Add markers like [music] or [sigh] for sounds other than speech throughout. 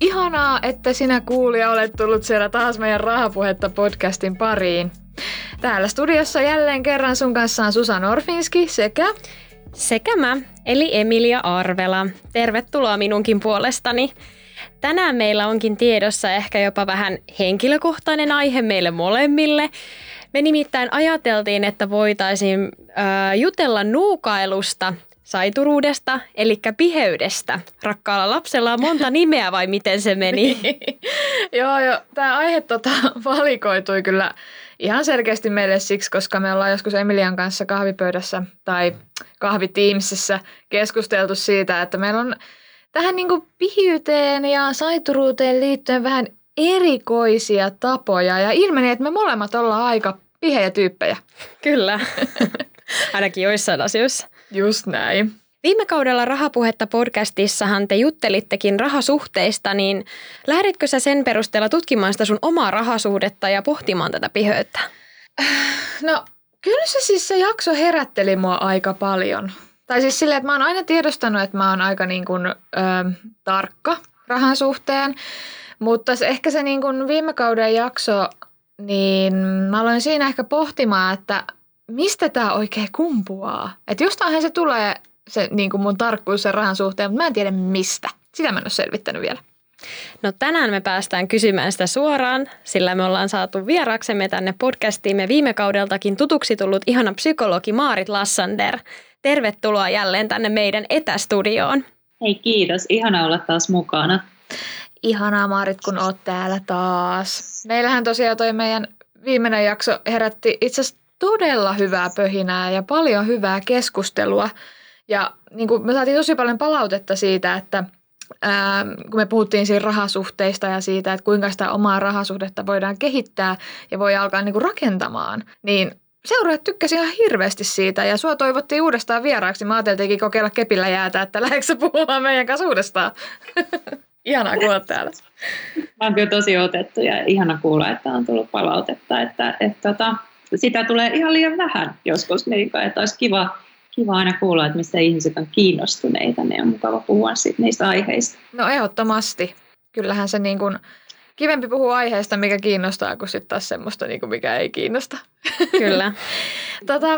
ihanaa, että sinä kuulija olet tullut siellä taas meidän Rahapuhetta podcastin pariin. Täällä studiossa jälleen kerran sun kanssa on Susan Orfinski sekä... Sekä mä, eli Emilia Arvela. Tervetuloa minunkin puolestani. Tänään meillä onkin tiedossa ehkä jopa vähän henkilökohtainen aihe meille molemmille. Me nimittäin ajateltiin, että voitaisiin äh, jutella nuukailusta, saituruudesta, eli piheydestä. Rakkaalla lapsella on monta nimeä vai miten se meni? [laughs] joo, joo. Tämä aihe tota, valikoitui kyllä ihan selkeästi meille siksi, koska me ollaan joskus Emilian kanssa kahvipöydässä tai kahvitiimisissä keskusteltu siitä, että meillä on tähän niin kuin pihiyteen ja saituruuteen liittyen vähän erikoisia tapoja ja ilmeni, että me molemmat ollaan aika pihejä tyyppejä. Kyllä, [laughs] ainakin joissain asioissa. Just näin. Viime kaudella Rahapuhetta podcastissahan te juttelittekin rahasuhteista, niin lähditkö sä sen perusteella tutkimaan sitä sun omaa rahasuhdetta ja pohtimaan tätä piheyttä? No kyllä se siis se jakso herätteli mua aika paljon. Tai siis silleen, että mä oon aina tiedostanut, että mä oon aika niin kuin, ö, tarkka rahan suhteen. Mutta se, ehkä se niin kuin viime kauden jakso, niin mä aloin siinä ehkä pohtimaan, että mistä tämä oikein kumpuaa. Että jostainhan se tulee se niin kuin mun tarkkuus sen rahan suhteen, mutta mä en tiedä mistä. Sitä mä en ole selvittänyt vielä. No tänään me päästään kysymään sitä suoraan, sillä me ollaan saatu vieraksemme tänne podcastiimme viime kaudeltakin tutuksi tullut ihana psykologi Maarit Lassander. Tervetuloa jälleen tänne meidän etästudioon. Hei kiitos, ihana olla taas mukana. Ihanaa Maarit, kun oot täällä taas. Meillähän tosiaan toi meidän viimeinen jakso herätti itse asiassa todella hyvää pöhinää ja paljon hyvää keskustelua. Ja niin kuin me saatiin tosi paljon palautetta siitä, että ää, kun me puhuttiin siinä rahasuhteista ja siitä, että kuinka sitä omaa rahasuhdetta voidaan kehittää ja voi alkaa niin kuin rakentamaan, niin seuraajat tykkäsi ihan hirveästi siitä ja sua toivottiin uudestaan vieraaksi. Mä ajateltiinkin kokeilla kepillä jäätä, että lähdetkö puhumaan meidän kanssa uudestaan. [laughs] Ihanaa kuulla täällä. Mä oon kyllä tosi otettu ja ihana kuulla, että on tullut palautetta, että, että tota, sitä tulee ihan liian vähän joskus, niin, että olisi kiva, kiva aina kuulla, että mistä ihmiset on kiinnostuneita, niin on mukava puhua sit niistä aiheista. No ehdottomasti. Kyllähän se niin kuin, kivempi puhua aiheesta, mikä kiinnostaa, kuin sitten taas semmoista, niin kuin mikä ei kiinnosta. [laughs] Kyllä. tota,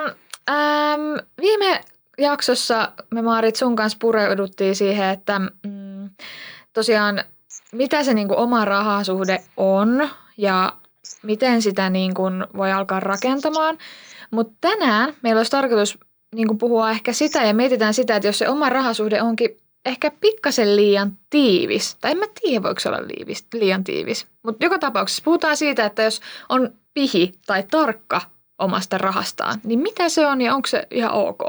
ähm, viime jaksossa me Maarit sun kanssa pureuduttiin siihen, että mm, tosiaan mitä se niin kuin oma rahasuhde on ja miten sitä niin kuin voi alkaa rakentamaan. Mutta tänään meillä olisi tarkoitus niin kuin puhua ehkä sitä ja mietitään sitä, että jos se oma rahasuhde onkin ehkä pikkasen liian tiivis, tai en mä tiedä voiko se olla liivis, liian tiivis, mutta joka tapauksessa puhutaan siitä, että jos on pihi tai tarkka omasta rahastaan, niin mitä se on ja onko se ihan ok?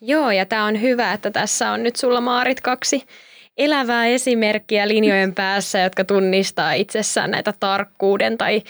Joo, ja tämä on hyvä, että tässä on nyt sulla Maarit kaksi elävää esimerkkiä linjojen päässä, jotka tunnistaa itsessään näitä tarkkuuden tai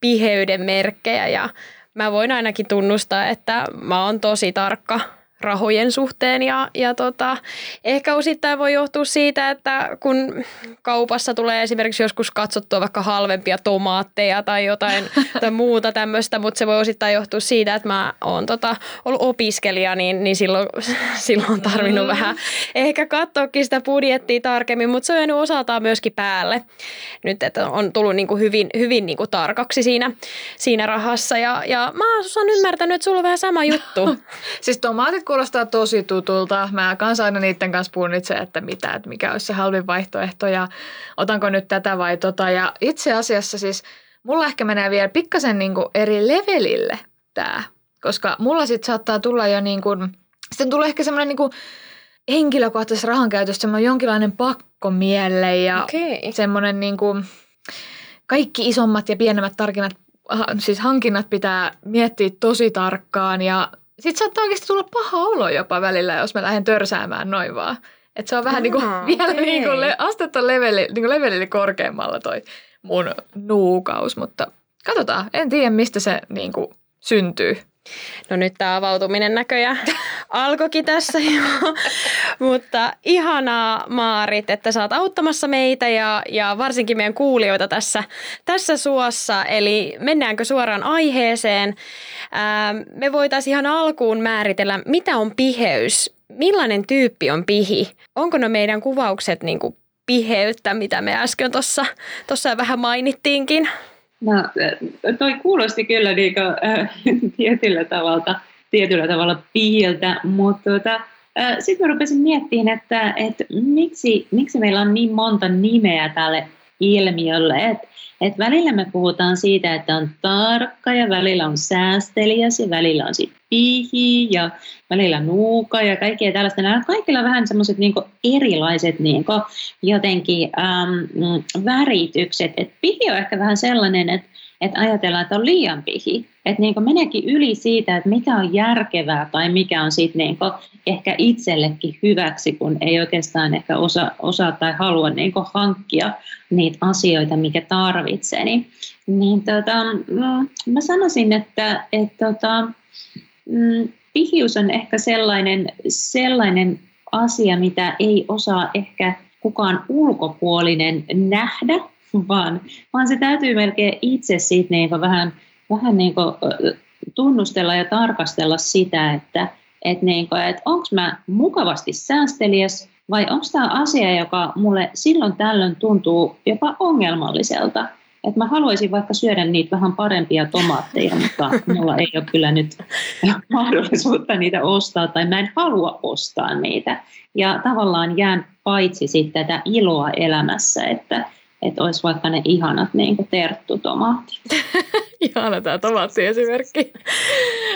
piheyden merkkejä. Ja mä voin ainakin tunnustaa, että mä oon tosi tarkka rahojen suhteen ja, ja tota, ehkä osittain voi johtua siitä, että kun kaupassa tulee esimerkiksi joskus katsottua vaikka halvempia tomaatteja tai jotain [laughs] tai muuta tämmöistä, mutta se voi osittain johtua siitä, että mä oon tota, ollut opiskelija, niin, niin silloin, [laughs] silloin on tarvinnut mm. vähän ehkä katsoakin sitä budjettia tarkemmin, mutta se on jäänyt osaltaan myöskin päälle nyt, että on tullut niin kuin hyvin, hyvin niin kuin tarkaksi siinä, siinä rahassa ja, ja mä oon ymmärtänyt, että sulla on vähän sama juttu. [laughs] siis tomaatit kuulostaa tosi tutulta. Mä kanssa aina niiden kanssa itse, että mitä, että mikä olisi se halvin vaihtoehto ja otanko nyt tätä vai tota. Ja itse asiassa siis mulla ehkä menee vielä pikkasen niin eri levelille tämä, koska mulla sitten saattaa tulla jo niin kuin, sitten tulee ehkä semmoinen niin kuin henkilökohtaisessa rahankäytössä semmoinen jonkinlainen pakko mielle ja okay. semmoinen niin kuin kaikki isommat ja pienemmät tarkinnat, siis hankinnat pitää miettiä tosi tarkkaan ja sitten saattaa oikeasti tulla paha olo jopa välillä, jos mä lähden törsäämään noin vaan. Että se on vähän niinku, [laughs] vielä okay. niinku le, astetta leveli, niinku levelille korkeammalla toi mun nuukaus, mutta katsotaan. En tiedä, mistä se niin kuin, syntyy. No nyt tämä avautuminen näköjään [laughs] alkoikin tässä jo. [laughs] Mutta ihanaa Maarit, että sä oot auttamassa meitä ja, ja varsinkin meidän kuulijoita tässä, tässä suossa. Eli mennäänkö suoraan aiheeseen? Ää, me voitaisiin ihan alkuun määritellä, mitä on piheys, millainen tyyppi on pihi. Onko ne meidän kuvaukset niin kuin piheyttä, mitä me äsken tuossa vähän mainittiinkin? No, toi kuulosti kyllä niin kuin, äh, [laughs] tietyllä, tavalla, tietyllä tavalla piiltä, mutta tuota, äh, sitten mä rupesin miettimään, että, että miksi, miksi meillä on niin monta nimeä tälle ilmiölle. Et, et välillä me puhutaan siitä, että on tarkka ja välillä on säästeliäs ja välillä on sitten pihi ja välillä nuuka ja kaikkea tällaista. Nämä kaikilla vähän semmoiset niin erilaiset niin jotenkin äm, väritykset. Et pihi on ehkä vähän sellainen, että että ajatellaan, että on liian pihi. Että niin meneekin yli siitä, että mikä on järkevää tai mikä on sitten niin ehkä itsellekin hyväksi, kun ei oikeastaan ehkä osa, osaa tai halua niin hankkia niitä asioita, mikä tarvitsee. Niin, niin tota, mm, mä sanoisin, että, että tota, mm, pihius on ehkä sellainen, sellainen asia, mitä ei osaa ehkä kukaan ulkopuolinen nähdä, vaan, vaan se täytyy melkein itse siitä niin vähän, vähän niin kuin tunnustella ja tarkastella sitä, että et niin et onko mä mukavasti säästeliäs vai onko tämä asia, joka mulle silloin tällöin tuntuu jopa ongelmalliselta. Että mä haluaisin vaikka syödä niitä vähän parempia tomaatteja, mutta mulla ei ole kyllä nyt [laughs] mahdollisuutta niitä ostaa tai mä en halua ostaa niitä. Ja tavallaan jään paitsi sitten tätä iloa elämässä, että että olisi vaikka ne ihanat niin terttutomaatit. [laughs] Ihana tämä tomaattiesimerkki.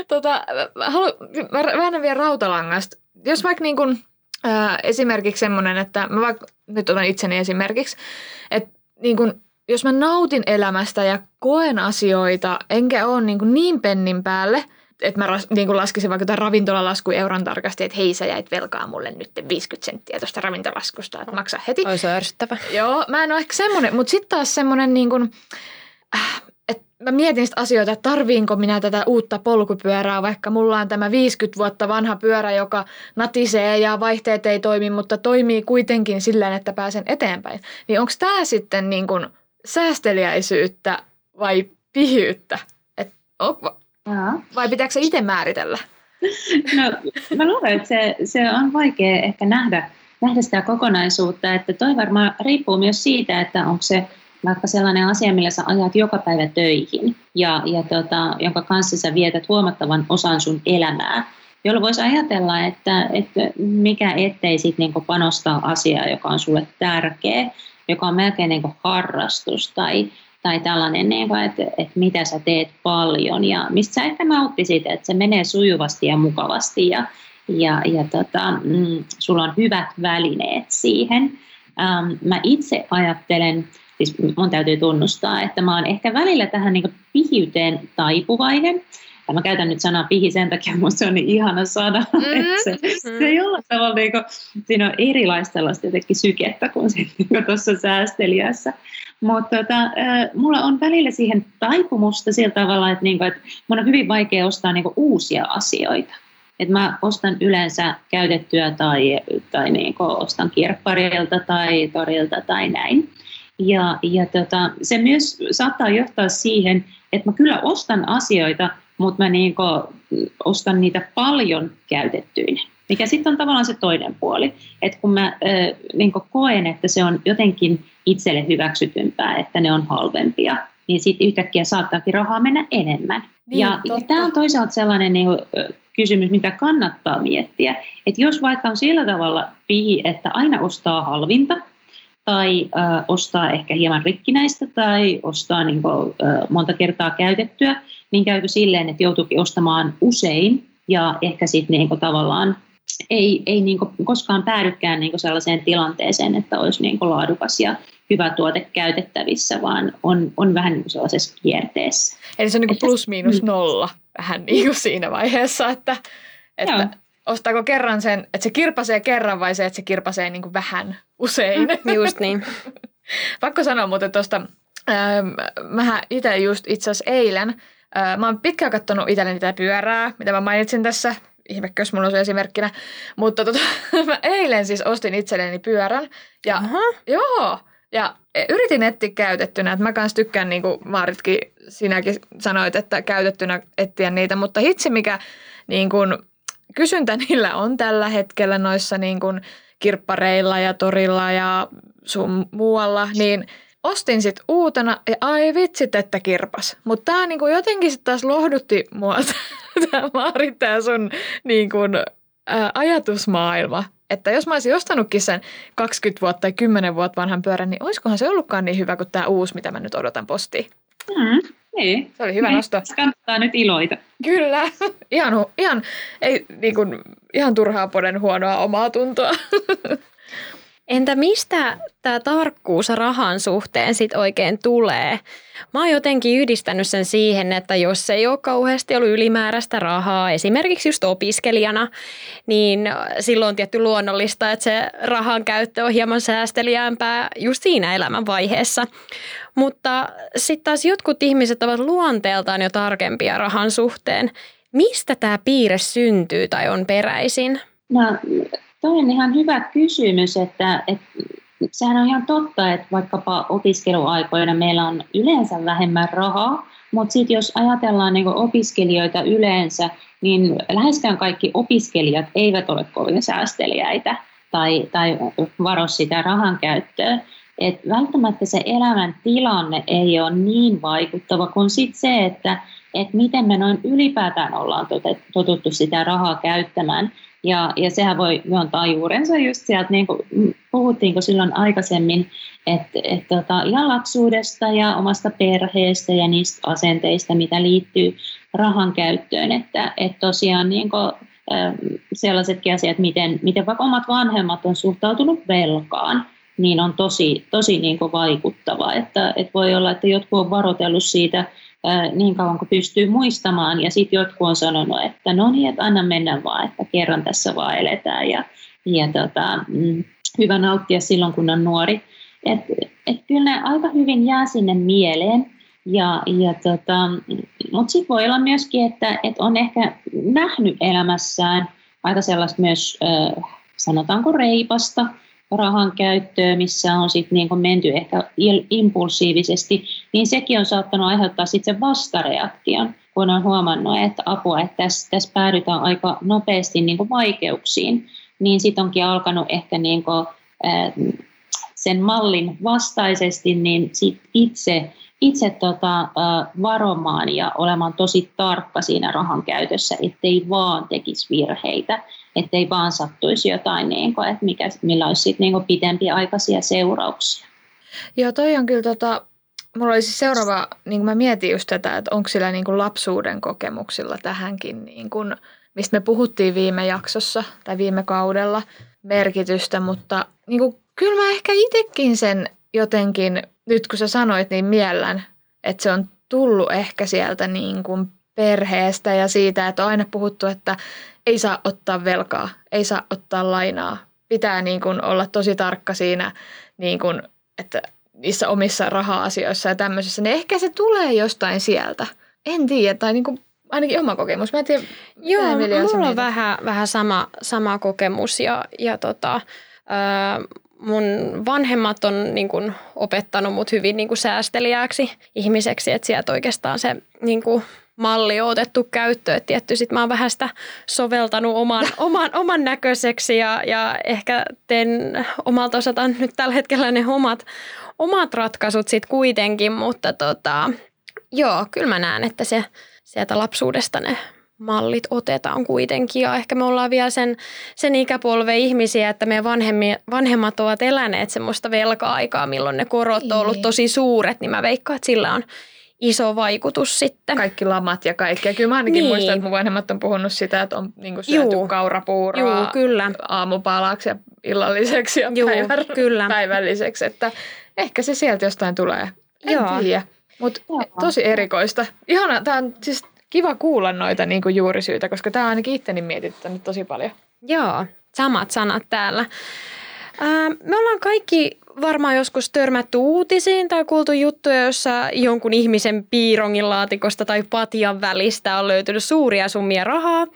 tota, halu, vähän vielä rautalangasta. Jos vaikka niin kuin, äh, esimerkiksi semmoinen, että mä vaikka, nyt otan itseni esimerkiksi, että niin kuin, jos mä nautin elämästä ja koen asioita, enkä ole niin, niin pennin päälle – että mä ras, niin kuin laskisin vaikka jotain ravintolalasku euron tarkasti, että hei sä jäit velkaa mulle nyt 50 senttiä tuosta ravintolaskusta, että maksa heti. Olisi ärsyttävä. Joo, mä en ole ehkä semmoinen, mutta sitten taas semmoinen niin kuin, äh, että mä mietin sitä asioita, että tarviinko minä tätä uutta polkupyörää, vaikka mulla on tämä 50 vuotta vanha pyörä, joka natisee ja vaihteet ei toimi, mutta toimii kuitenkin sillä että pääsen eteenpäin. Niin onko tämä sitten niin kuin säästeliäisyyttä vai pihyyttä? Jaa. Vai pitääkö se itse määritellä? No, mä luulen, että se, se on vaikea ehkä nähdä, nähdä sitä kokonaisuutta, että toi varmaan riippuu myös siitä, että onko se vaikka sellainen asia, millä sä ajat joka päivä töihin ja, ja tota, jonka kanssa sä vietät huomattavan osan sun elämää, jolloin voisi ajatella, että, että mikä ettei sit niinku panostaa asiaa, joka on sulle tärkeä, joka on melkein niinku harrastus tai tai tällainen, niin kuin, että, että mitä sä teet paljon ja mistä sä ehkä nauttisit, että se menee sujuvasti ja mukavasti ja, ja, ja tota, mm, sulla on hyvät välineet siihen. Ähm, mä itse ajattelen, siis mun täytyy tunnustaa, että mä oon ehkä välillä tähän niin pihiyteen taipuvainen. Ja mä käytän nyt sanaa pihi sen takia, mutta se on niin ihana sana. [laughs] Mm-hmm. se, se ei ole tavalla, niin kuin, siinä on erilaista tällaista jotenkin sykettä kuin [laughs] niin tuossa säästeliässä. Mutta tota, mulla on välillä siihen taipumusta sillä tavalla, että, niinku, että mun on hyvin vaikea ostaa niinku uusia asioita. Et mä ostan yleensä käytettyä tai, tai niinku ostan kirpparilta tai torilta tai näin. Ja, ja tota, se myös saattaa johtaa siihen, että mä kyllä ostan asioita, mutta mä niinku ostan niitä paljon käytettyinä. Mikä sitten on tavallaan se toinen puoli. Että kun mä äh, niin koen, että se on jotenkin itselle hyväksytympää, että ne on halvempia, niin sitten yhtäkkiä saattaakin rahaa mennä enemmän. Niin, ja, ja tämä on toisaalta sellainen niin kuin, kysymys, mitä kannattaa miettiä. Että jos vaikka on sillä tavalla pihi, että aina ostaa halvinta, tai äh, ostaa ehkä hieman rikkinäistä tai ostaa niin kuin, äh, monta kertaa käytettyä, niin käykö silleen, että joutuukin ostamaan usein ja ehkä sitten niin tavallaan ei, ei niin koskaan päädykään niin sellaiseen tilanteeseen, että olisi niin laadukas ja hyvä tuote käytettävissä, vaan on, on vähän niin sellaisessa kierteessä. Eli se on niin plus miinus nolla vähän niin kuin siinä vaiheessa, että, että ostaako kerran sen, että se kirpasee kerran vai se, että se kirpasee niin kuin vähän usein. Just niin. [laughs] Pakko sanoa muuten tuosta Ähm, mähän itse just itse asiassa eilen, äh, mä oon pitkään katsonut itselleni tätä pyörää, mitä mä mainitsin tässä, ihmekö, jos mulla on se esimerkkinä. Mutta tota, [laughs] mä eilen siis ostin itselleni pyörän. Ja, Aha. joo, ja yritin etsiä käytettynä. Että mä kanssa tykkään, niin kuin Maaritkin sinäkin sanoit, että käytettynä etsiä niitä. Mutta hitsi mikä niin kuin, kysyntä niillä on tällä hetkellä noissa niin kuin, kirppareilla ja torilla ja sun muualla, niin ostin sit uutena ja ai vitsit, että kirpas. Mutta tää niinku jotenkin sit taas lohdutti mua [laughs] tämä Maarit, tää sun niinku, ää, ajatusmaailma. Että jos mä olisin ostanutkin sen 20 vuotta tai 10 vuotta vanhan pyörän, niin olisikohan se ollutkaan niin hyvä kuin tämä uusi, mitä mä nyt odotan postiin. Mm, niin. Se oli hyvä Niin, nosto. Kannattaa nyt iloita. Kyllä. [laughs] Ihan, ihan, ei, niin kuin, ihan turhaa poden huonoa omaa tuntoa. [laughs] Entä mistä tämä tarkkuus rahan suhteen sit oikein tulee? Mä oon jotenkin yhdistänyt sen siihen, että jos ei ole kauheasti ollut ylimääräistä rahaa, esimerkiksi just opiskelijana, niin silloin on tietty luonnollista, että se rahan käyttö on hieman säästeliäämpää just siinä elämänvaiheessa. Mutta sitten taas jotkut ihmiset ovat luonteeltaan jo tarkempia rahan suhteen. Mistä tämä piirre syntyy tai on peräisin? No, toi on ihan hyvä kysymys, että, että sehän on ihan totta, että vaikkapa opiskeluaikoina meillä on yleensä vähemmän rahaa, mutta sitten jos ajatellaan niin opiskelijoita yleensä, niin läheskään kaikki opiskelijat eivät ole kovin säästeliäitä tai, tai varo sitä rahan käyttöä. Et välttämättä se elämän tilanne ei ole niin vaikuttava kuin sit se, että et miten me noin ylipäätään ollaan totuttu sitä rahaa käyttämään. Ja, ja sehän voi juontaa juurensa just sieltä, niin kuin puhuttiinko silloin aikaisemmin, että et tota, ihan lapsuudesta ja omasta perheestä ja niistä asenteista, mitä liittyy rahan käyttöön. Että et tosiaan niin kuin, sellaisetkin asiat, miten, miten vaikka omat vanhemmat on suhtautunut velkaan, niin on tosi, tosi niin kuin vaikuttava. Että, että voi olla, että jotkut on varoitellut siitä niin kauan kuin pystyy muistamaan. Ja sitten jotkut on sanonut, että no niin, että anna mennä vaan, että kerran tässä vaan eletään ja, ja tota, mm, hyvä nauttia silloin, kun on nuori. Et, et kyllä ne aika hyvin jää sinne mieleen. Ja, ja tota, Mutta sitten voi olla myöskin, että et on ehkä nähnyt elämässään aika sellaista myös, sanotaanko reipasta, rahan käyttöä, missä on sitten niin menty ehkä impulsiivisesti, niin sekin on saattanut aiheuttaa sitten sen vastareaktion, kun on huomannut, että apua, että tässä, tässä päädytään aika nopeasti niin vaikeuksiin, niin sitten onkin alkanut ehkä niin kuin, sen mallin vastaisesti niin sit itse, itse tota, varomaan ja olemaan tosi tarkka siinä rahan käytössä, ettei vaan tekisi virheitä ettei vaan sattuisi jotain, niin kuin, että mikä, millä olisi sit, niin pitempiaikaisia seurauksia. Joo, toi on kyllä tota, mulla olisi seuraava, niin kuin mä mietin just tätä, että onko sillä niin kuin lapsuuden kokemuksilla tähänkin, niin kuin, mistä me puhuttiin viime jaksossa tai viime kaudella merkitystä, mutta niin kuin, kyllä mä ehkä itsekin sen jotenkin, nyt kun sä sanoit, niin miellän, että se on tullut ehkä sieltä niin kuin perheestä ja siitä, että on aina puhuttu, että ei saa ottaa velkaa, ei saa ottaa lainaa. Pitää niin kuin olla tosi tarkka siinä, niin kuin, että niissä omissa raha-asioissa ja tämmöisissä, niin ehkä se tulee jostain sieltä. En tiedä, tai niin kuin ainakin oma kokemus. Mä en tiedä, Joo, mulla on vähän, vähän sama, sama kokemus ja, ja tota, ää, mun vanhemmat on niin kuin, opettanut mut hyvin niin kuin, säästeliääksi ihmiseksi, että sieltä oikeastaan se niin kuin, malli on otettu käyttöön. Et tietty sit mä oon vähän sitä soveltanut oman, [laughs] oman, oman näköiseksi ja, ja ehkä teen omalta osaltaan nyt tällä hetkellä ne omat, omat ratkaisut sitten kuitenkin, mutta tota, joo, kyllä mä näen, että se sieltä lapsuudesta ne mallit otetaan kuitenkin ja ehkä me ollaan vielä sen, sen ikäpolven ihmisiä, että meidän vanhemmi, vanhemmat ovat eläneet semmoista velka-aikaa, milloin ne korot on ollut niin. tosi suuret, niin mä veikkaan, että sillä on iso vaikutus sitten. Kaikki lamat ja kaikki. Ja kyllä mä ainakin niin. muistan, että mun vanhemmat on puhunut sitä, että on niin syöty Juu. kaurapuuroa Juu, kyllä. aamupalaksi ja illalliseksi ja Juu, päivän, kyllä. päivälliseksi. Että ehkä se sieltä jostain tulee. En Joo. tiedä. Mutta tosi erikoista. Ihana, tämä on siis kiva kuulla noita niin kuin juurisyitä, koska tämä on ainakin itteni mietittänyt tosi paljon. Joo, samat sanat täällä. Ää, me ollaan kaikki varmaan joskus törmätty uutisiin tai kuultu juttuja, jossa jonkun ihmisen piirongin laatikosta tai patian välistä on löytynyt suuria summia rahaa,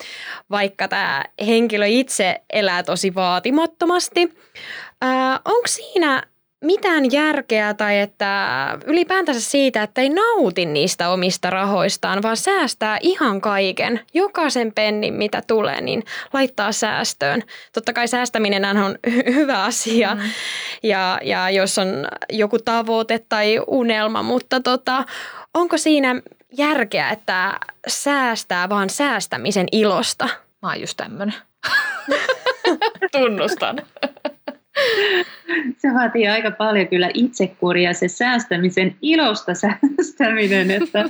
vaikka tämä henkilö itse elää tosi vaatimattomasti. Onko siinä mitään järkeä tai että ylipäätänsä siitä, että ei nauti niistä omista rahoistaan, vaan säästää ihan kaiken, jokaisen pennin mitä tulee, niin laittaa säästöön. Totta kai säästäminen on hyvä asia mm. ja, ja jos on joku tavoite tai unelma, mutta tota, onko siinä järkeä, että säästää vaan säästämisen ilosta? Mä oon just tämmönen. [laughs] Tunnustan. Se vaatii aika paljon kyllä itsekuria, se säästämisen ilosta säästäminen, että,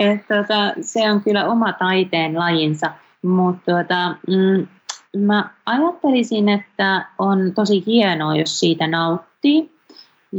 että tota, se on kyllä oma taiteen lajinsa. Mutta tuota, mm, mä ajattelisin, että on tosi hienoa, jos siitä nauttii.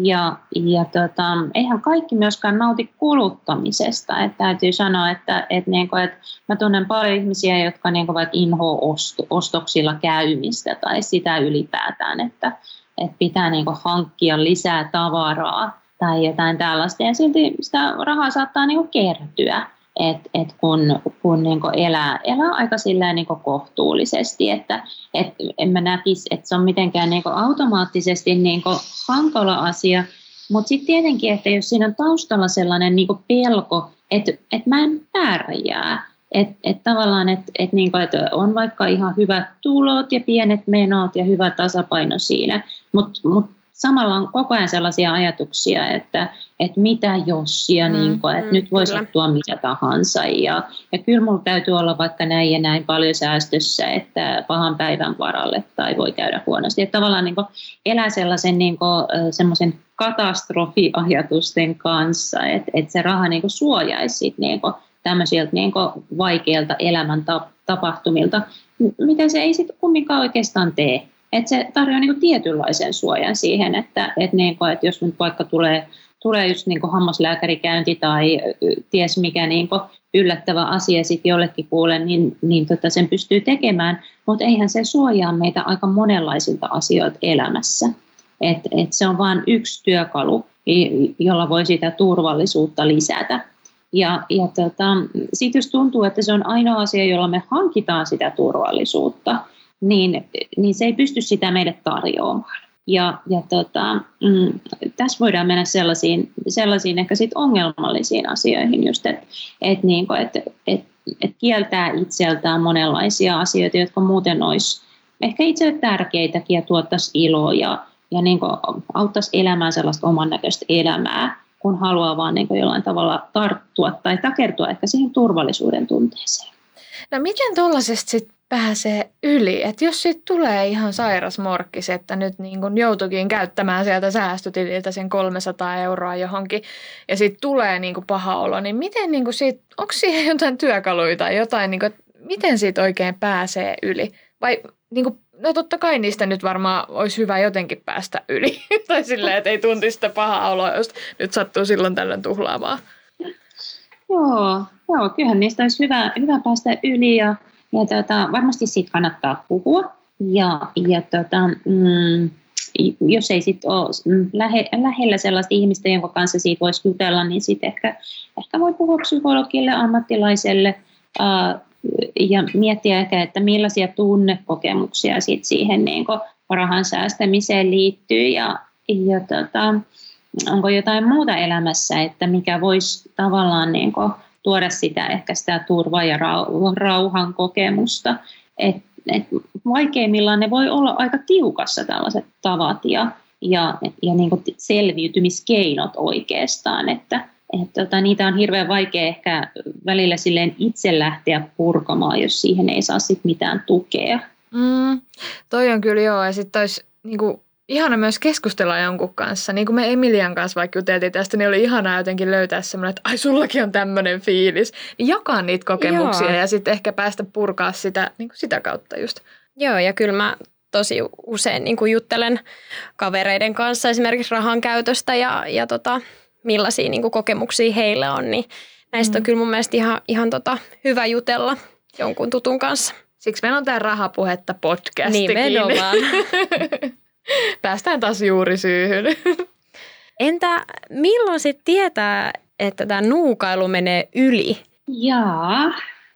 Ja, ja tota, eihän kaikki myöskään nauti kuluttamisesta. Et täytyy sanoa, että et niinku, et mä tunnen paljon ihmisiä, jotka niinku vaikka inhoa ost, ostoksilla käymistä tai sitä ylipäätään, että et pitää niinku hankkia lisää tavaraa tai jotain tällaista. Ja silti sitä rahaa saattaa niinku kertyä et, et kun, kun niin elää, elää aika silleen niin kohtuullisesti, että et en mä näkisi, että se on mitenkään niin automaattisesti niin hankala asia, mutta sitten tietenkin, että jos siinä on taustalla sellainen niin pelko, että et mä en pärjää, että et tavallaan, että et niinku, et on vaikka ihan hyvät tulot ja pienet menot ja hyvä tasapaino siinä, mutta mut samalla on koko ajan sellaisia ajatuksia, että, että mitä jos ja mm, niin kuin, että mm, nyt voi sattua mitä tahansa. Ja, ja kyllä minulla täytyy olla vaikka näin ja näin paljon säästössä, että pahan päivän varalle tai voi käydä huonosti. Että tavallaan niin kuin elää sellaisen niin kuin, semmoisen katastrofiajatusten kanssa, että, että se raha niin kuin suojaisi niin kuin tämmöisiltä niin kuin vaikeilta elämän tapahtumilta, mitä se ei sitten kumminkaan oikeastaan tee. Että se tarjoaa niin kuin tietynlaisen suojan siihen, että, että, niin kuin, että jos nyt vaikka tulee, tulee just niin kuin hammaslääkärikäynti tai ties mikä niin kuin yllättävä asia sitten jollekin kuulen, niin, niin tota sen pystyy tekemään, mutta eihän se suojaa meitä aika monenlaisilta asioilta elämässä. Et, et se on vain yksi työkalu, jolla voi sitä turvallisuutta lisätä. Ja, ja tota, sitten jos tuntuu, että se on ainoa asia, jolla me hankitaan sitä turvallisuutta, niin, niin se ei pysty sitä meille tarjoamaan. Ja, ja tota, mm, tässä voidaan mennä sellaisiin, sellaisiin ehkä sit ongelmallisiin asioihin, että et, niin et, et, et kieltää itseltään monenlaisia asioita, jotka muuten olisi ehkä itselle tärkeitäkin ja tuottaisi iloa ja, ja niin auttaisi elämään sellaista oman näköistä elämää, kun haluaa vaan niin jollain tavalla tarttua tai takertua ehkä siihen turvallisuuden tunteeseen. No miten tuollaisesta sitten pääsee yli. Että jos siitä tulee ihan sairas morkkis, että nyt niin kun joutukin käyttämään sieltä säästötililtä sen 300 euroa johonkin ja sitten tulee niin kuin paha olo, niin miten niin kuin siitä, onko siihen jotain työkaluja tai jotain, niin kuin, miten siitä oikein pääsee yli? Vai niin kuin, no totta kai niistä nyt varmaan olisi hyvä jotenkin päästä yli. [laughs] tai silleen, että ei tuntisi sitä pahaa oloa, jos nyt sattuu silloin tällöin tuhlaamaan. Joo, joo, kyllähän niistä olisi hyvä, hyvä päästä yli ja ja tota, varmasti siitä kannattaa puhua. Ja, ja tota, mm, jos ei sitten ole lähe, lähellä sellaista ihmistä, jonka kanssa siitä voisi jutella, niin sitten ehkä, ehkä voi puhua psykologille, ammattilaiselle ää, ja miettiä ehkä, että millaisia tunnekokemuksia sit siihen niin rahan säästämiseen liittyy ja, ja tota, onko jotain muuta elämässä, että mikä voisi tavallaan niin tuoda sitä ehkä sitä turvaa ja rauhan kokemusta. Et, et vaikeimmillaan ne voi olla aika tiukassa tällaiset tavat ja, ja, ja niin selviytymiskeinot oikeastaan, että et tota, niitä on hirveän vaikea ehkä välillä silleen itse lähteä purkamaan, jos siihen ei saa sit mitään tukea. Mm, toi on kyllä joo, ja sitten olisi niin kuin ihana myös keskustella jonkun kanssa. Niin kuin me Emilian kanssa vaikka juteltiin tästä, niin oli ihanaa jotenkin löytää semmoinen, että ai sullakin on tämmöinen fiilis. Niin jakaa niitä kokemuksia Joo. ja sitten ehkä päästä purkaa sitä niin kuin sitä kautta just. Joo, ja kyllä mä tosi usein niin kuin juttelen kavereiden kanssa esimerkiksi rahan käytöstä ja, ja tota, millaisia niin kuin kokemuksia heillä on, niin näistä mm. on kyllä mun mielestä ihan, ihan tota, hyvä jutella jonkun tutun kanssa. Siksi meillä on tämä Rahapuhetta podcast. Nimenomaan. [laughs] [laughs] Päästään taas juuri syyhyn. [laughs] Entä milloin sitten tietää, että tämä nuukailu menee yli? Jaa,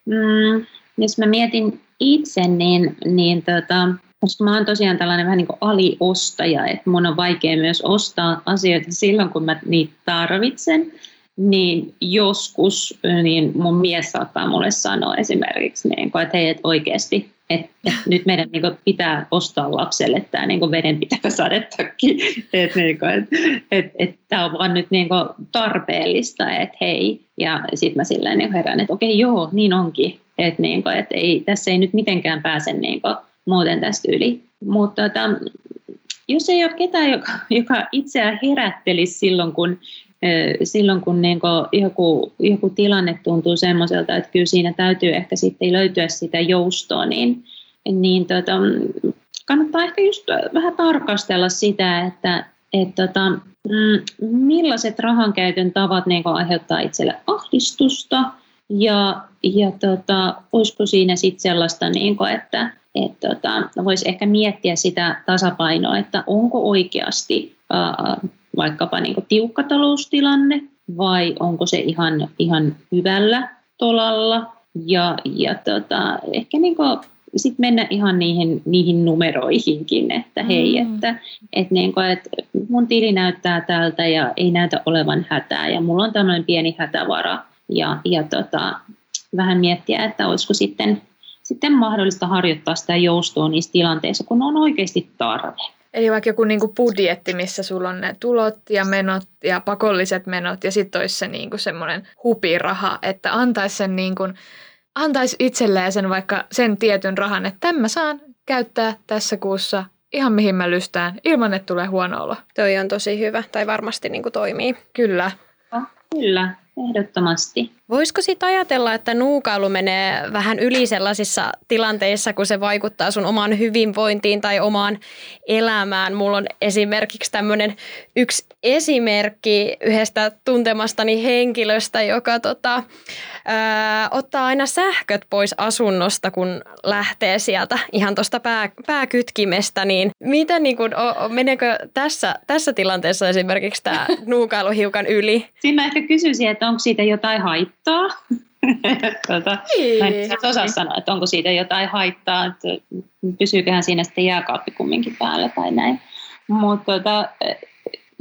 mm, jos mä mietin itse, niin, niin tota, koska mä oon tosiaan tällainen vähän niin kuin aliostaja, että mun on vaikea myös ostaa asioita silloin, kun mä niitä tarvitsen, niin joskus niin mun mies saattaa mulle sanoa esimerkiksi, niin kuin, että hei, et oikeasti, että, että nyt meidän niin kuin, pitää ostaa lapselle tämä niin vedenpitävä sadetakki, että niin että, että, että tämä on vaan nyt niin kuin, tarpeellista, että hei, ja sitten mä silleen niin herään, että okei, joo, niin onkin, että, niin että ei, tässä ei nyt mitenkään pääse niin kuin, muuten tästä yli. Mutta tota, jos ei ole ketään, joka, joka itseään herättelisi silloin, kun, silloin, kun niin joku, joku tilanne tuntuu semmoiselta, että kyllä siinä täytyy ehkä sitten löytyä sitä joustoa, niin, niin tota, kannattaa ehkä just vähän tarkastella sitä, että et tota, mm, millaiset rahankäytön tavat niin aiheuttaa itselle ahdistusta ja, ja tota, olisiko siinä sitten sellaista, niin kuin, että et tota, voisi ehkä miettiä sitä tasapainoa, että onko oikeasti ää, vaikkapa niin tiukka taloustilanne vai onko se ihan, ihan hyvällä tolalla ja, ja tota, ehkä niin sitten mennä ihan niihin, niihin numeroihinkin, että hei, mm. että, että, niin kuin, että mun tili näyttää tältä ja ei näytä olevan hätää ja mulla on tämmöinen pieni hätävara ja, ja tota, vähän miettiä, että olisiko sitten sitten mahdollista harjoittaa sitä joustoa niissä tilanteissa, kun on oikeasti tarve. Eli vaikka joku niinku budjetti, missä sulla on ne tulot ja menot ja pakolliset menot ja sitten olisi se niinku semmoinen hupiraha, että antaisi sen niinku, antaisi itselleen sen vaikka sen tietyn rahan, että tämän mä saan käyttää tässä kuussa ihan mihin mä lystään, ilman että tulee huono olo. Toi on tosi hyvä, tai varmasti niin kuin toimii. Kyllä. Oh, kyllä, ehdottomasti. Voisiko sitten ajatella, että nuukailu menee vähän yli sellaisissa tilanteissa, kun se vaikuttaa sun omaan hyvinvointiin tai omaan elämään? Mulla on esimerkiksi tämmöinen yksi esimerkki yhdestä tuntemastani henkilöstä, joka tota, ää, ottaa aina sähköt pois asunnosta, kun lähtee sieltä ihan tuosta pää, pääkytkimestä. Niin miten niin kun, o, meneekö tässä, tässä tilanteessa esimerkiksi tämä [laughs] nuukailu hiukan yli? Siinä mä ehkä kysyisin, että onko siitä jotain haittaa haittaa. [laughs] tuota, niin. Mä en siis osaa sanoa, että onko siitä jotain haittaa, että pysyyköhän siinä sitten jääkaappi kumminkin päällä tai näin. Mutta tuota,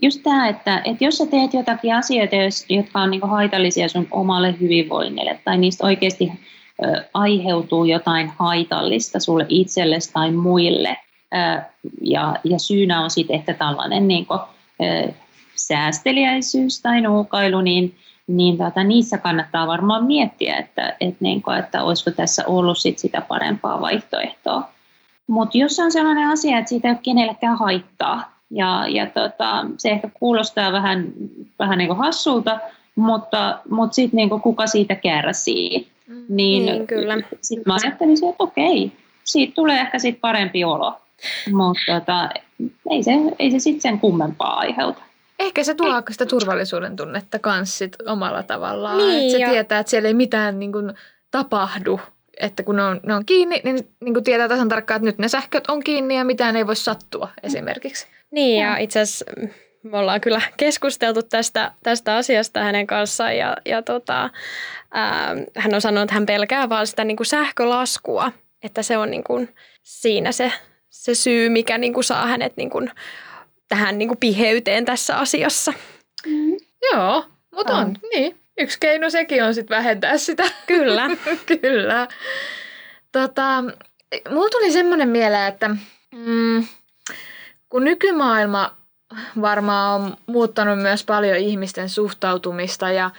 just tämä, että, että jos sä teet jotakin asioita, jotka on niinku haitallisia sun omalle hyvinvoinnille tai niistä oikeasti ö, aiheutuu jotain haitallista sulle itsellesi tai muille, ö, ja, ja syynä on sitten ehkä tällainen niinku, ö, säästeliäisyys tai nuukailu, niin niin tota, niissä kannattaa varmaan miettiä, että, että, niin kuin, että olisiko tässä ollut sit sitä parempaa vaihtoehtoa. Mutta jos on sellainen asia, että siitä ei ole kenellekään haittaa, ja, ja tota, se ehkä kuulostaa vähän, vähän niin kuin hassulta, mutta, mutta sitten niin kuka siitä kärsii, mm, niin, niin kyllä. sitten mä ajattelisin, että okei, siitä tulee ehkä sitten parempi olo, mutta tota, ei se, ei se sitten sen kummempaa aiheuta. Ehkä se tuo sitä turvallisuuden tunnetta kans sit omalla tavallaan. Niin, että se ja... tietää, että siellä ei mitään niin kuin, tapahdu. Että kun ne on, ne on kiinni, niin, niin kuin tietää tasan tarkkaan, että nyt ne sähköt on kiinni ja mitään ei voi sattua esimerkiksi. Niin ja itse asiassa me ollaan kyllä keskusteltu tästä, tästä asiasta hänen kanssaan ja, ja tota, ää, hän on sanonut, että hän pelkää vaan sitä niin kuin sähkölaskua, että se on niin kuin siinä se, se syy, mikä niin kuin saa hänet niin kuin tähän niin kuin piheyteen tässä asiassa. Mm. Joo, mutta on. on. Niin. Yksi keino sekin on sitten vähentää sitä. Kyllä. [laughs] Kyllä. Tota, mulla tuli semmoinen mieleen, että mm, kun nykymaailma varmaan on muuttanut myös paljon ihmisten suhtautumista ja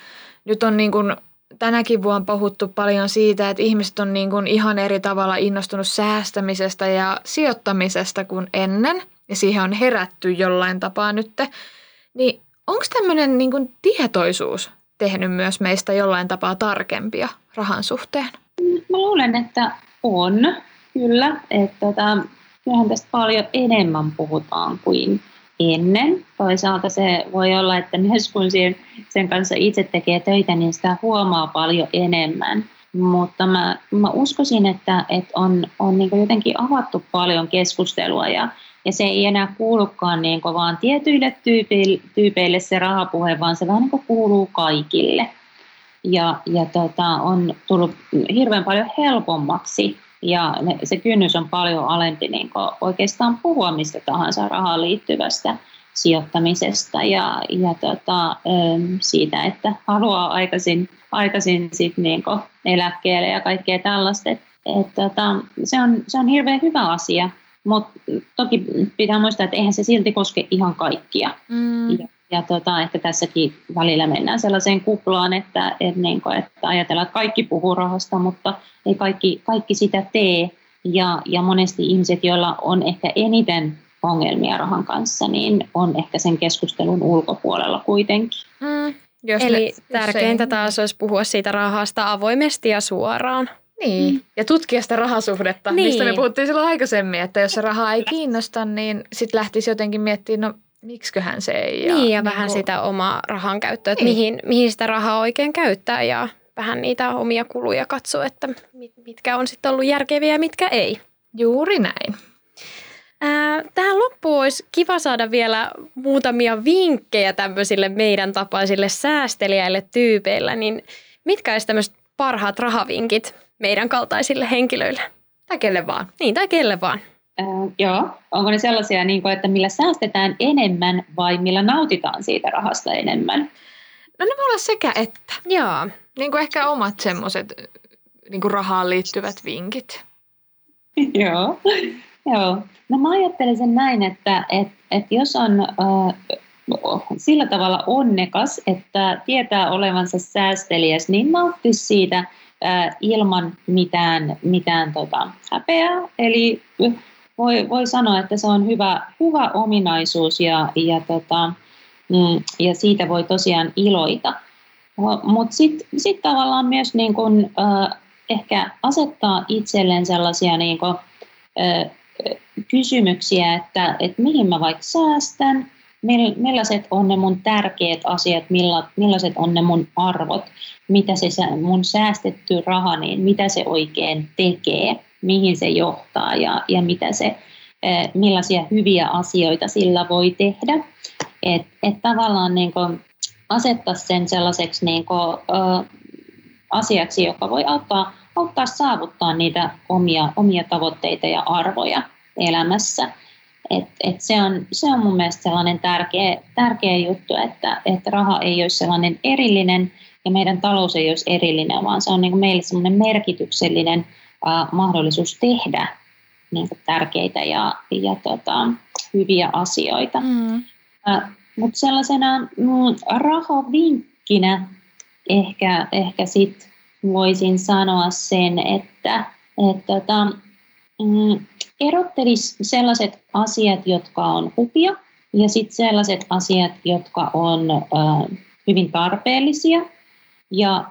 nyt on niin kuin tänäkin vuonna puhuttu paljon siitä, että ihmiset on niin kuin ihan eri tavalla innostunut säästämisestä ja sijoittamisesta kuin ennen – ja siihen on herätty jollain tapaa nyt, niin onko tämmöinen niin tietoisuus tehnyt myös meistä jollain tapaa tarkempia rahan suhteen? Mä luulen, että on kyllä. Että tota, kyllähän tästä paljon enemmän puhutaan kuin ennen. Toisaalta se voi olla, että myös kun sen kanssa itse tekee töitä, niin sitä huomaa paljon enemmän. Mutta mä, mä uskoisin, että, että on, on niin jotenkin avattu paljon keskustelua ja ja se ei enää kuulukaan niin kuin vaan tietyille tyypeille, tyypeille se rahapuhe, vaan se vähän niin kuin kuuluu kaikille. Ja, ja tota, on tullut hirveän paljon helpommaksi ja ne, se kynnys on paljon alempi niin oikeastaan puhua mistä tahansa rahaan liittyvästä sijoittamisesta ja, ja tota, siitä, että haluaa aikaisin, aikaisin sit niin eläkkeelle ja kaikkea tällaista. Et, et, tota, se, on, se on hirveän hyvä asia, mutta toki pitää muistaa, että eihän se silti koske ihan kaikkia. Mm. Ja, ja tota, että tässäkin välillä mennään sellaiseen kuplaan, että, että, niin kuin, että ajatellaan, että kaikki puhuu rahasta, mutta ei kaikki, kaikki sitä tee. Ja, ja monesti ihmiset, joilla on ehkä eniten ongelmia rahan kanssa, niin on ehkä sen keskustelun ulkopuolella kuitenkin. Mm, jos Eli tärkeintä taas olisi puhua siitä rahasta avoimesti ja suoraan. Niin, mm. ja tutkia sitä rahasuhdetta, niin. mistä me puhuttiin silloin aikaisemmin, että jos se raha ei kiinnosta, niin sitten lähtisi jotenkin miettimään, no miksiköhän se ei. Ja, niin, ja niin vähän kuin... sitä omaa rahan käyttöä, että niin. mihin, mihin sitä rahaa oikein käyttää ja vähän niitä omia kuluja katsoa, että mitkä on sitten ollut järkeviä ja mitkä ei. Juuri näin. Tähän loppuun olisi kiva saada vielä muutamia vinkkejä tämmöisille meidän tapaisille säästeliäille tyypeillä, niin mitkä olisi tämmöiset parhaat rahavinkit meidän kaltaisille henkilöille? Tai kelle vaan. Niin, tai kelle vaan. Äh, joo. Onko ne sellaisia, niin kuin, että millä säästetään enemmän vai millä nautitaan siitä rahasta enemmän? No ne voi olla sekä että. Joo. Niin kuin ehkä omat semmoiset niin rahaan liittyvät vinkit. [laughs] joo. Joo. No mä ajattelen sen näin, että et, et jos on äh, sillä tavalla onnekas, että tietää olevansa säästeliäs, niin nauttisi siitä äh, ilman mitään, mitään tota, häpeää. Eli voi, voi sanoa, että se on hyvä, hyvä ominaisuus ja, ja, tota, mm, ja siitä voi tosiaan iloita. Mutta sitten sit tavallaan myös niin kun, äh, ehkä asettaa itselleen sellaisia niin kun, äh, kysymyksiä, että, että mihin mä vaikka säästän, millaiset on ne mun tärkeät asiat, millaiset on ne mun arvot, mitä se mun säästetty raha, niin mitä se oikein tekee, mihin se johtaa ja, ja mitä se, millaisia hyviä asioita sillä voi tehdä. Että et tavallaan niin asettaa sen sellaiseksi niin kuin, ä, asiaksi, joka voi auttaa auttaa saavuttaa niitä omia, omia tavoitteita ja arvoja elämässä. Et, et se, on, se on mun mielestä sellainen tärkeä, tärkeä juttu, että, että raha ei olisi sellainen erillinen ja meidän talous ei olisi erillinen, vaan se on niin kuin meille sellainen merkityksellinen äh, mahdollisuus tehdä niin kuin tärkeitä ja, ja tota, hyviä asioita. Mm. Äh, Mutta sellaisena mm, rahavinkkinä ehkä, ehkä sitten voisin sanoa sen, että, että tota, mm, erottelisi sellaiset asiat, jotka on hupia, ja sitten sellaiset asiat, jotka on äh, hyvin tarpeellisia, ja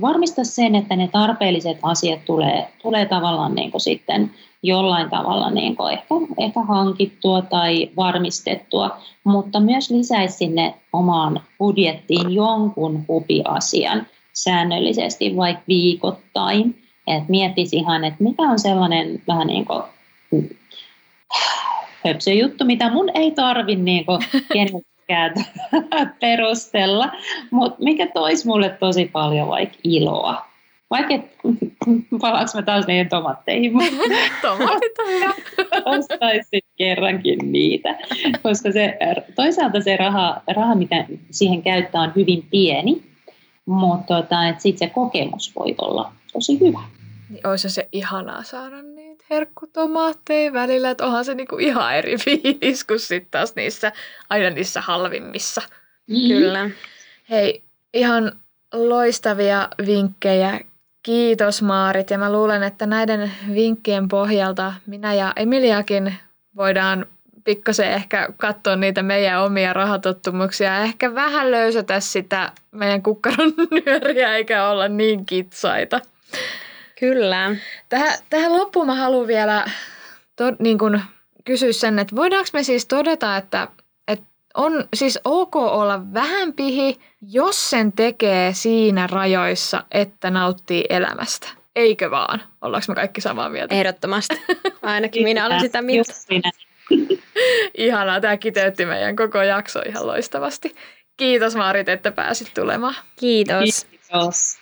varmista sen, että ne tarpeelliset asiat tulee, tulee tavallaan niin kuin sitten jollain tavalla niin kuin ehkä, ehkä hankittua tai varmistettua, mutta myös lisäisi sinne omaan budjettiin jonkun hupiasian, säännöllisesti, vaikka viikoittain. Et miettisi ihan, että mikä on sellainen vähän niin kuin höpsö juttu, mitä mun ei tarvi niin [laughs] kenenkään perustella, mutta mikä toisi mulle tosi paljon vaikka iloa. Vaikka [laughs] palaanko mä taas niihin tomatteihin, [laughs] Tomatit Ostaisin kerrankin niitä, koska se, toisaalta se raha, raha, mitä siihen käyttää, on hyvin pieni, mutta tota, sitten se kokemus voi olla tosi hyvä. Niin olisi se ihanaa saada niitä herkkutomaatteja välillä, että onhan se niinku ihan eri [laughs] fiilis kuin sitten taas niissä, aina niissä halvimmissa. Mm. Kyllä. Hei, ihan loistavia vinkkejä. Kiitos Maarit ja mä luulen, että näiden vinkkien pohjalta minä ja Emiliakin voidaan pikkasen ehkä katsoa niitä meidän omia rahatottumuksia ja ehkä vähän löysätä sitä meidän kukkaron [laughs] nyöriä eikä olla niin kitsaita. Kyllä. Tähän, tähän loppuun mä haluan vielä to, niin kun kysyä sen, että voidaanko me siis todeta, että, että on siis ok olla vähän pihi, jos sen tekee siinä rajoissa, että nauttii elämästä. Eikö vaan? Ollaanko me kaikki samaa mieltä? Ehdottomasti. [laughs] Ainakin minä olen sitä mieltä. [laughs] Ihanaa, tämä kiteytti meidän koko jakso ihan loistavasti. Kiitos Maarit, että pääsit tulemaan. Kiitos. Kiitos.